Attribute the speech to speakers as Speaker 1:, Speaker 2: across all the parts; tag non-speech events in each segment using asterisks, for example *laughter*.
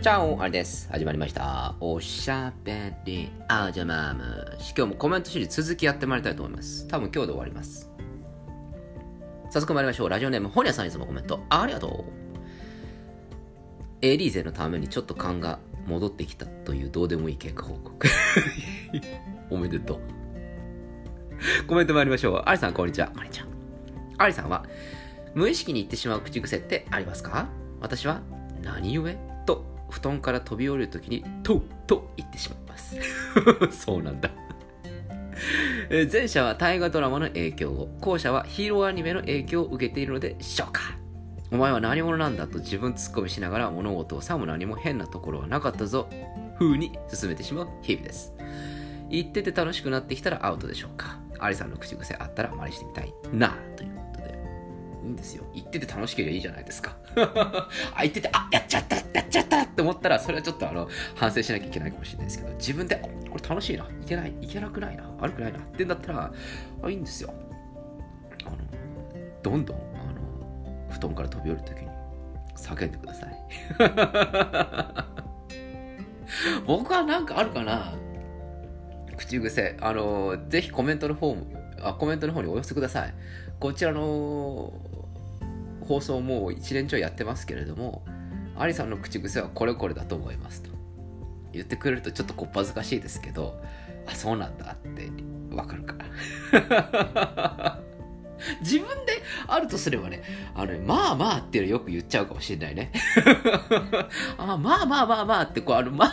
Speaker 1: チャオあれです。始まりました。おしゃべりあじゃまーむし。今日もコメントシリーズ続きやってまいりたいと思います。多分今日で終わります。早速参りましょう。ラジオネーム、ホニャさんいつもコメントありがとう。エリーゼのためにちょっと勘が戻ってきたというどうでもいい結果報告。*laughs* おめでとう。コメント参りましょう。アリさん、こんにちは。こんにちは。アリさんは、無意識に言ってしまう口癖ってありますか？私は、何故？と布団から飛び降りるときに「と」と言ってしまいます。*laughs* そうなんだ。*laughs* えー前者は大河ドラマの影響を後者はヒーローアニメの影響を受けているのでしょうか。お前は何者なんだと自分突っ込みしながら物事をさも何も変なところはなかったぞ。風に進めてしまう日々です。言ってて楽しくなってきたらアウトでしょうか。アリさんの口癖あったら真似してみたいな。ということで。いいんですよ。言ってて楽しければいいじゃないですか。*laughs* あ言っててあやっちゃったやっちゃったって思ったらそれはちょっとあの反省しなきゃいけないかもしれないですけど自分でこれ楽しいな。いけない。いけなくないな。悪くないな。ってんだったらあいいんですよ。あのどんどんあの布団から飛び降りるときに叫んでください。*laughs* 僕はなんかあるかな。口癖。あのぜひコメントの方もあコメントの方にお寄せください。こちらの放送もう1年ちょいやってますけれどもアリさんの口癖はこれこれだと思いますと。言ってくれるとちょっとこっぱずかしいですけどあそうなんだってわかるか。ら *laughs* 自分であるとすればねあのまあまあっていうのよく言っちゃうかもしれないね。*laughs* あまあまあまあまあってこうあのまあ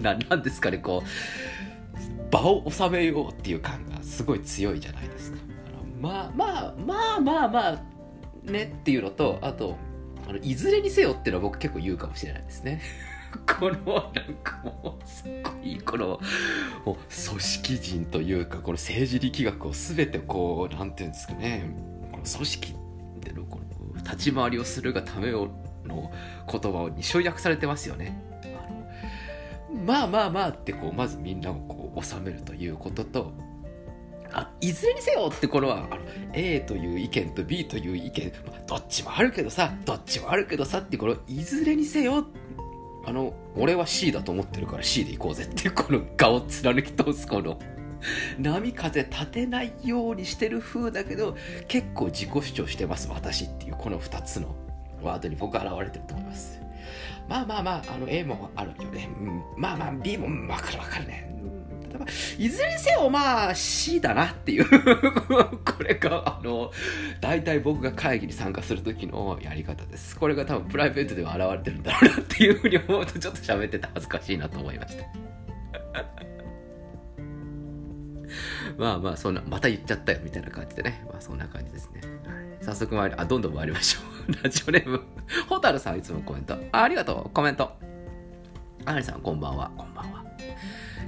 Speaker 1: ななんですかねこう場を収めようっていう感がすごい強いじゃないですか。あのまあまあまあまあまあねっていうのとあとあのいずれにせよっていうのは僕結構言うかもしれないですね。*laughs* このなんかもうすっごいこのもう組織人というかこの政治力学を全てこうなんていうんですかね。この組織でのこの立ち回りをするがための言葉に集約されてますよね。あのまあまあまあってこうまずみんなをこう収めるということとあいずれにせよってこれはあの A という意見と B という意見、まあどっちもあるけどさどっちもあるけどさってこのいずれにせよあの俺は C だと思ってるから C で行こうぜっていうこの顔を貫き通すこの *laughs* 波風立てないようにしてる風だけど結構自己主張してます私っていうこの2つのワードに僕現れてると思います。まあまあまああの A もあるよね、うん、まあまあ B もうんわかるわかるね。だまあいずれにせよまあ C だなっていう。*laughs* これがあの大体僕が会議に参加する時のやり方です。これが多分プライベートでは現れてるんだろうなっていうふうに思うとちょっと喋ってて恥ずかしいなと思いました *laughs* まあまあそんなまた言っちゃったよみたいな感じでね。まあそんな感じですね、早速参りあどんどん参りましょう。*laughs* ラジオネームホタルさんいつもコメント。ありがとう。コメント。あはりさんこんばんは。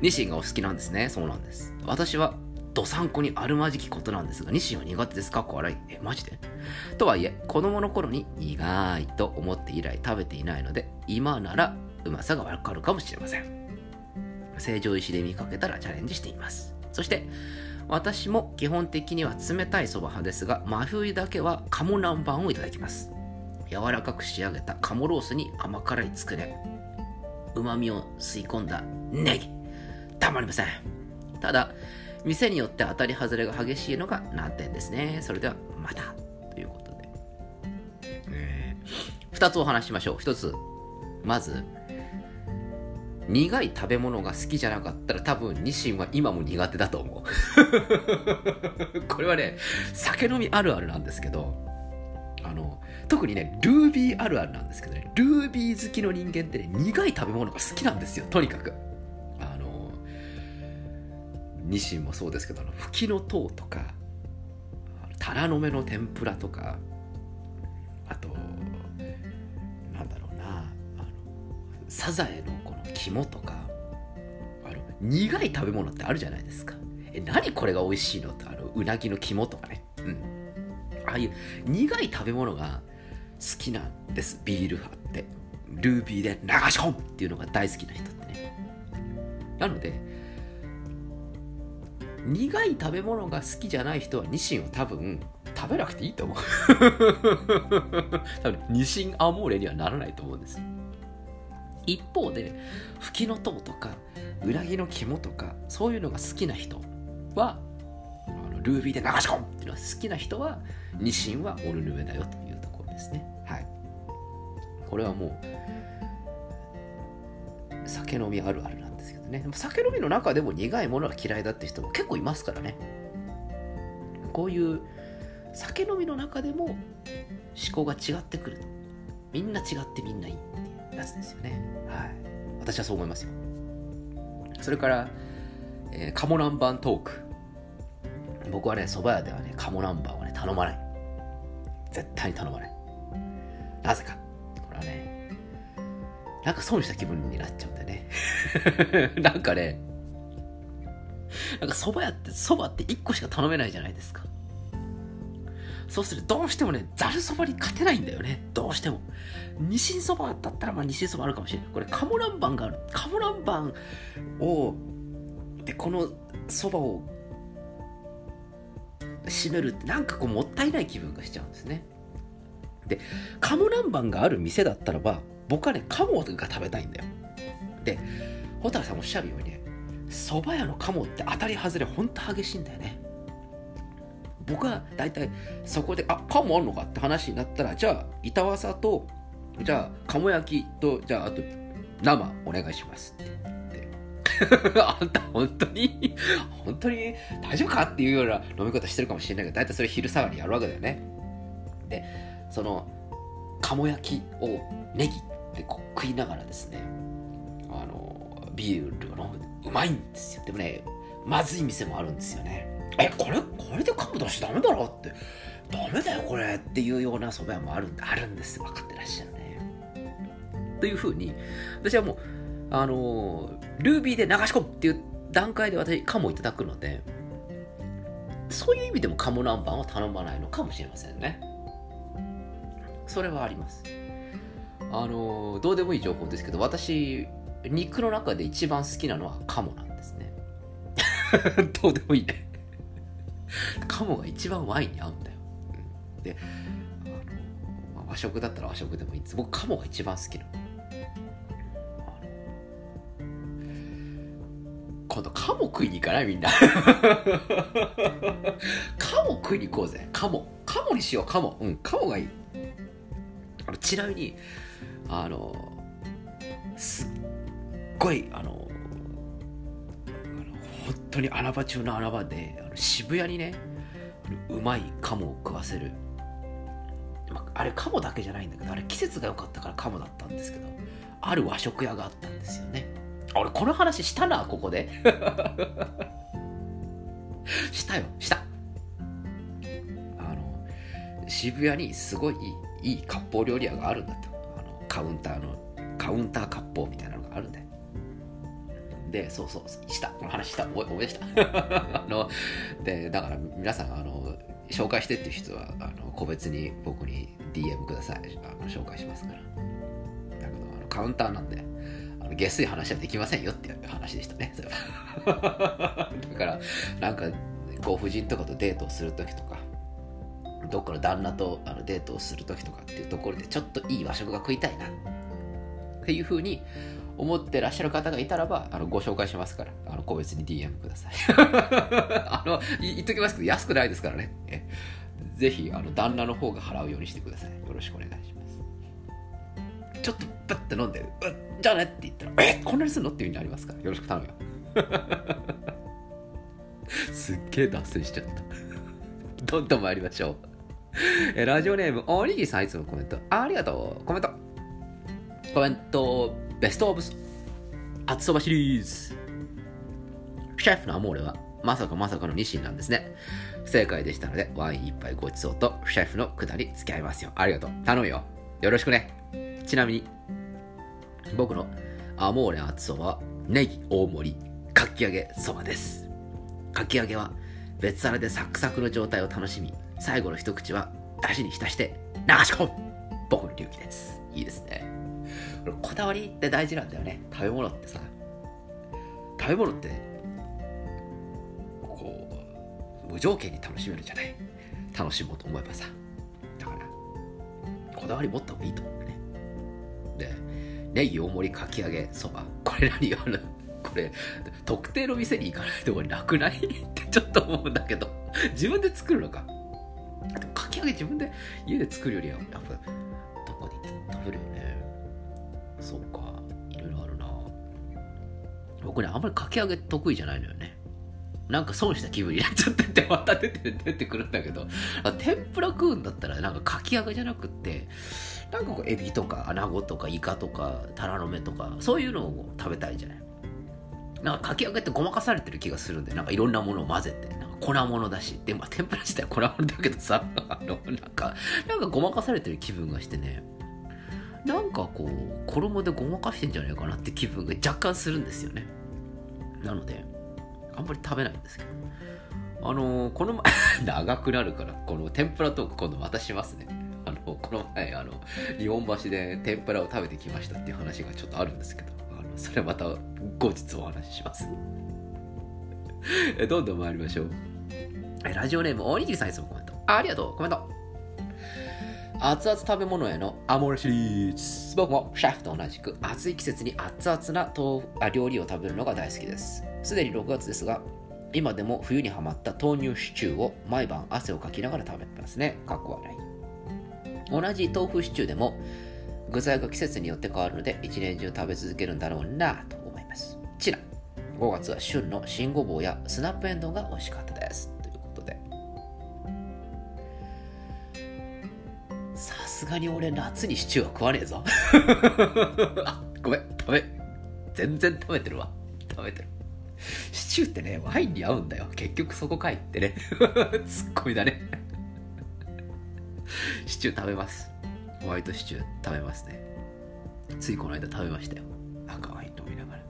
Speaker 1: ニシンがお好きなんですねそうなんです私はどさんこにあるまじきことなんですが、ニシンは苦手ですかっこ笑い。え、マジで？とはいえ、子供の頃に苦いと思って以来食べていないので、今ならうまさがわかるかもしれません。成城石で見かけたらチャレンジしています。そして、私も基本的には冷たいそば派ですが、真冬だけは鴨南蛮をいただきます。柔らかく仕上げた鴨ロースに甘辛いつくね、旨味を吸い込んだネギ、たまりません。ただ、店によって当たり外れが激しいのが難点ですね。それではまた。ということで。えー、2つお話ししましょう。1つ、まず、苦い食べ物が好きじゃなかったら多分ニシンは今も苦手だと思う。*laughs* これはね、酒飲みあるあるなんですけど、あの、特にね、ルービーあるあるなんですけどね、ルービー好きの人間ってね、苦い食べ物が好きなんですよ、とにかく。ニシンもそうですけどフキノトウとかタラの芽の天ぷらとかあとなんだろうなあのサザエのこの肝とかあの苦い食べ物ってあるじゃないですか。え何これが美味しいのってあのうなぎの肝とかね。うん。ああいう苦い食べ物が好きなんです。ビール派って。ルービーで流し込むっていうのが大好きな人ってね。なので苦い食べ物が好きじゃない人はニシンを多分食べなくていいと思う。*laughs* 多分ニシンアモーレにはならないと思うんです一方で吹きの塔とかうなぎの肝とかそういうのが好きな人はあのルービーで流し込むっていうのが好きな人はニシンはオルヌメだよというところですね。はい。これはもう酒飲みあるある。ね。酒飲みの中でも苦いものが嫌いだって人も結構いますからね。こういう酒飲みの中でも思考が違ってくる。みんな違ってみんないいっていうやつですよね。はい。私はそう思いますよ。それから、えー、カモ南蛮トーク。僕はね蕎麦屋ではねカモ南蛮はね頼まない。絶対に頼まない。なぜか。なんか損した気分になっちゃうんだよね *laughs* なんかねなんか蕎麦屋って蕎麦って1個しか頼めないじゃないですかそうするとどうしてもね、ざるそばに勝てないんだよね。どうしても。ニシンそばだったら、まあニシンそばあるかもしれない。これ、カモランバンがある。カモランバンを、で、このそばを締めるってなんかこうもったいない気分がしちゃうんですね。で、カモランバンがある店だったらば、僕はね、カモが食べたいんだよ。で、蛍さんおっしゃるようにね、蕎麦屋のカモって当たり外れほんと激しいんだよね。僕は大体そこで「あカモあるのか?」って話になったらじゃあ板わさとじゃあ鴨焼きとじゃああと生お願いしますって言ってあんた本当に本当に大丈夫かっていうような飲み方してるかもしれないけど大体それ昼下がりやるわけだよねでその鴨焼きをネギでこう食いながらですねあのビールを飲む。うまいんですよ。でもねまずい店もあるんですよね。えこれこれで噛む出しダメだろって。ダメだよこれっていうような蕎麦屋もあるあるんです分かってらっしゃるね。というふうに私はもうあのルービーで流し込むっていう段階で私カモいただくのでそういう意味でもカモ南蛮は頼まないのかもしれませんね。それはあります。あのどうでもいい情報ですけど私肉の中で一番好きなのはカモなんですね *laughs* どうでもいいねカモが一番ワインに合うんだよ。うん、であの、まあ、和食だったら和食でもいいんです。僕、カモが一番好きなの。今度、カモ食いに行かない？みんな。*laughs* カモ食いに行こうぜ。カモ。カモにしよう、カモ。うん、カモがいい。あのちなみに、あの、すっごい、あの、本当に穴場中の穴場であの渋谷にねうまいカモを食わせる、まあ、あれカモだけじゃないんだけどあれ季節が良かったからカモだったんですけどある和食屋があったんですよね。俺この話したなここで。*laughs* したよした。あの渋谷にすごいいい割烹料理屋があるんだとあのカウンターのカウンター割烹みたいなのがあるんだよで、そうそう、した。この話した。思い出した。*laughs* あの、で、だから皆さん、あの、紹介してっていう人は、あの、個別に僕に DM ください。あの紹介しますから。だけど、あのカウンターなんで、あの下水話はできませんよっていう話でしたね。それは。*laughs* だから、なんか、ご婦人とかとデートをするときとか、どっかの旦那とあのデートをするときとかっていうところで、ちょっといい和食が食いたいな。っていうふうに思ってらっしゃる方がいたらば、あの、ご紹介しますから、あの、個別に DM ください。*laughs* あの、言っときますけど、安くないですからね。ぜひ、あの、旦那の方が払うようにしてください。よろしくお願いします。ちょっと、バッて飲んで、じゃあねって言ったら、えこんなにすんのっていう風になりますから、よろしく頼むよ。*laughs* すっげえ脱線しちゃった。どんどん参りましょう。*laughs* えラジオネーム、おにぎりさんいつもコメント、ありがとう。コメント。コメント、ベストオブス厚そばシリーズ。シェフのアモーレは、まさかまさかのニシンなんですね。不正解でしたので、ワイン一杯ごちそうと、シェフのくだり付き合いますよ。ありがとう。頼むよ。よろしくね。ちなみに、僕のアモーレ厚そばは、ネギ大盛り、かき揚げそばです。かき揚げは、別皿でサクサクの状態を楽しみ、最後の一口は、だしに浸して流し込む。僕の流儀です。いいですね。こだわりって大事なんだよね。食べ物ってさ。食べ物ってこう無条件に楽しめるじゃない。楽しもうと思えばさ。だからこだわり持った方がいいと思うね。でネギ大盛りかき揚げそば。これ何あのこれ特定の店に行かないとこれなくない？ってちょっと思うんだけど。自分で作るのか。かき揚げ自分で家で作るよりはやっぱどこに食べるよね。そうか。いろいろあるな。僕ねあんまりかき揚げ得意じゃないのよね。なんか損した気分になっちゃっててまた出て出てくるんだけど。天ぷら食うんだったらなんかかき揚げじゃなくってなんかこうエビとかアナゴとかイカとかタラの芽とかそういうのを食べたいじゃない。なんかかき揚げってごまかされてる気がするんでなんかいろんなものを混ぜて。なんか粉物だし。でまあ天ぷら自体は粉物だけどさ。あ *laughs* のなんかなんかごまかされてる気分がしてね。なんかこう衣でごまかしてんじゃないかなって気分が若干するんですよね。なのであんまり食べないんですけど。あのこの前 *laughs* 長くなるからこの天ぷらトーク今度またしますね。あのこの前あの日本橋で天ぷらを食べてきましたっていう話がちょっとあるんですけど。それまた後日お話しします。*laughs* どんどん参りましょう。ラジオネームおにぎりさんいつもコメント。ありがとう。コメント。熱々食べ物へのアモーレシリーズ。僕もシェフと同じく暑い季節に熱々な豆腐あ料理を食べるのが大好きです。すでに6月ですが今でも冬にはまった豆乳シチューを毎晩汗をかきながら食べてますね。かっこ笑い。同じ豆腐シチューでも具材が季節によって変わるので一年中食べ続けるんだろうなと思います。ちな5月は旬の新ごぼうやスナップエンドウが美味しかったです。ということで。さすがに俺夏にシチューは食わねえぞ。*laughs* あごめん食べ。全然食べてるわ。食べてる。シチューってねワインに合うんだよ。結局そこかいってね。*laughs* ツッコミだね。シチュー食べます。ホワイトシチュー食べますね。ついこの間食べましたよ。赤ワイン飲みながら。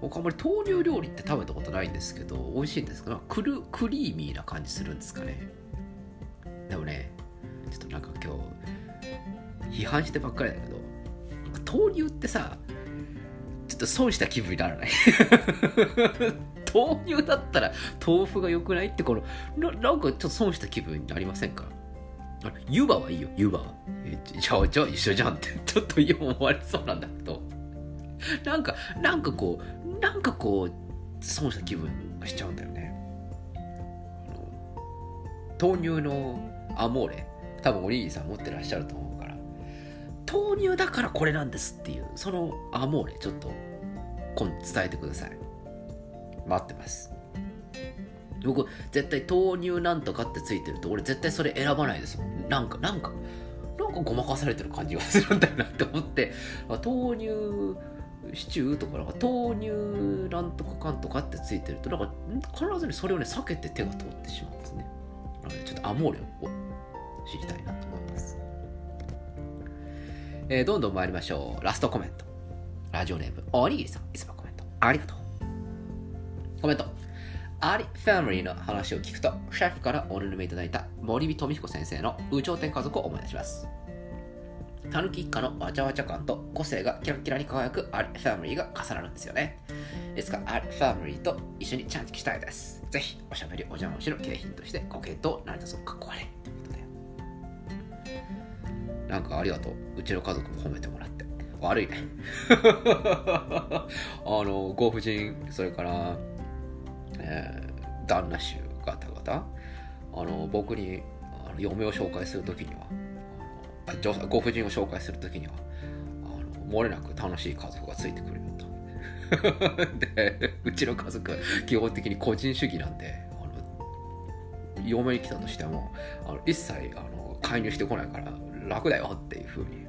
Speaker 1: 僕あんまり豆乳料理って食べたことないんですけど美味しいんですか？クルクリーミーな感じするんですかね。でもねちょっとなんか今日批判してばっかりだけど豆乳ってさちょっと損した気分にならない？*laughs* 豆乳だったら豆腐が良くないってこのななんかちょっと損した気分になりませんか？あれ湯葉はいいよ湯葉えじゃあじゃあ一緒じゃんってちょっと今思われそうなんだけど。なんかなんかこうなんかこう損した気分がしちゃうんだよね。豆乳のアモーレ多分おにぎりさん持ってらっしゃると思うから。豆乳だからこれなんですっていうそのアモーレちょっと今伝えてください。待ってます。僕絶対豆乳なんとかってついてると俺絶対それ選ばないですもん。なんかなんかなんかごまかされてる感じがするんだよなって思って。*laughs* 豆乳シチューとかなんか豆乳なんとかかんとかってついてるとなんか必ずにそれをね避けて手が通ってしまうんですね。なのでちょっとアモーレを知りたいなと思います、えー、どんどん参りましょう。ラストコメント。ラジオネームおにぎりさん。いつもコメント。ありがとう。コメント。アリファミリーの話を聞くと、シェフからおぬめいただいた森美富彦先生の有頂天家族を思い出します。たぬき一家のわちゃわちゃ感と個性がキラキラに輝くアリファミリーが重なるんですよね。いつかアリファミリーと一緒にチャンチしたいです。ぜひ、おしゃべりお邪魔しの景品としてご検討成田さんかっこ悪い。ということで。なんかありがとう。うちの家族も褒めてもらって。悪いね。*laughs* あの、ご婦人、それから、えー、旦那衆方々。あの僕にあの嫁を紹介するときにはあ女ご婦人を紹介するときにはあの漏れなく楽しい家族がついてくるよと。*laughs* でうちの家族は基本的に個人主義なんであの嫁に来たとしてもあの一切あの介入してこないから楽だよっていうふうに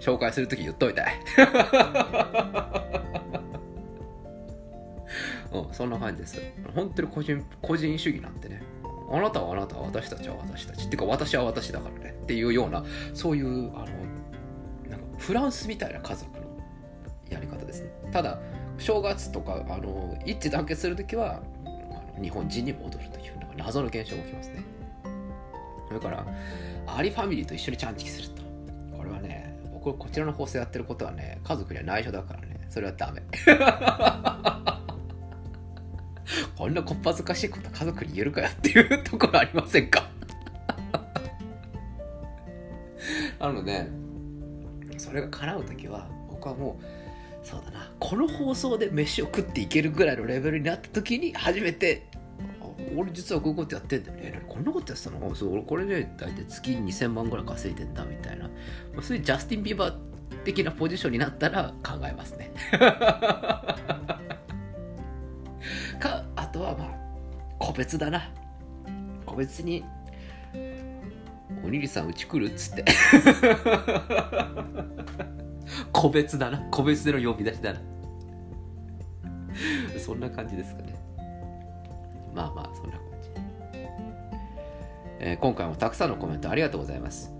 Speaker 1: 紹介するとき言っといて。*laughs* うん、そんな感じです。本当に個人個人主義なんてね。あなたはあなた、私たちは私たち。ってか、私は私だからね。っていうような、そういう、あの、なんかフランスみたいな家族のやり方ですね。ただ、正月とか、あの、一致団結するときは、日本人に戻るという、なんか謎の現象が起きますね。それから、アリファミリーと一緒にチャンチキすると。これはね、僕、こちらの放送やってることはね、家族には内緒だからね、それはダメ。*laughs* *laughs* こんなこっぱずかしいこと家族に言えるかよっていうところありませんか？*laughs* なので、それが叶う時は僕はもうそうだなこの放送で飯を食っていけるぐらいのレベルになった時に初めて俺実はこういうことやってんだよね。こんなことやってたの？そう俺これで大体月2000万ぐらい稼いでんだみたいな。そういうジャスティン・ビーバー的なポジションになったら考えますね。*laughs* とはまあ、個別だな。個別に、おにぎりさんうち来るっつって。*laughs* 個別だな。個別での呼び出しだな。そんな感じですかね。まあまあ、そんな感じ。えー、今回もたくさんのコメントありがとうございます。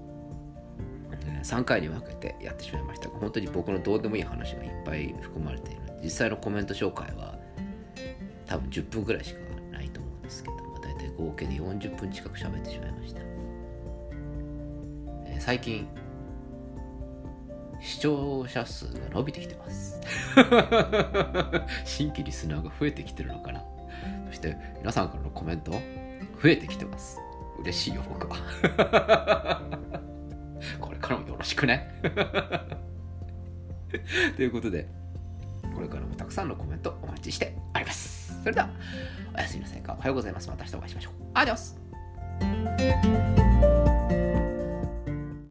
Speaker 1: 3回に分けてやってしまいましたが、本当に僕のどうでもいい話がいっぱい含まれている。実際のコメント紹介は多分10分ぐらいしかないと思うんですけど、まあ、大体合計で40分近く喋ってしまいました。えー、最近、視聴者数が伸びてきてます。*laughs* 新規リスナーが増えてきてるのかな。そして皆さんからのコメント増えてきてます。嬉しいよ、僕は。*laughs* これからもよろしくね。*laughs* ということで、これからもたくさんのコメントお待ちしております。それでは、おやすみなさいか。おはようございます。また明日お会いしましょう。アディオス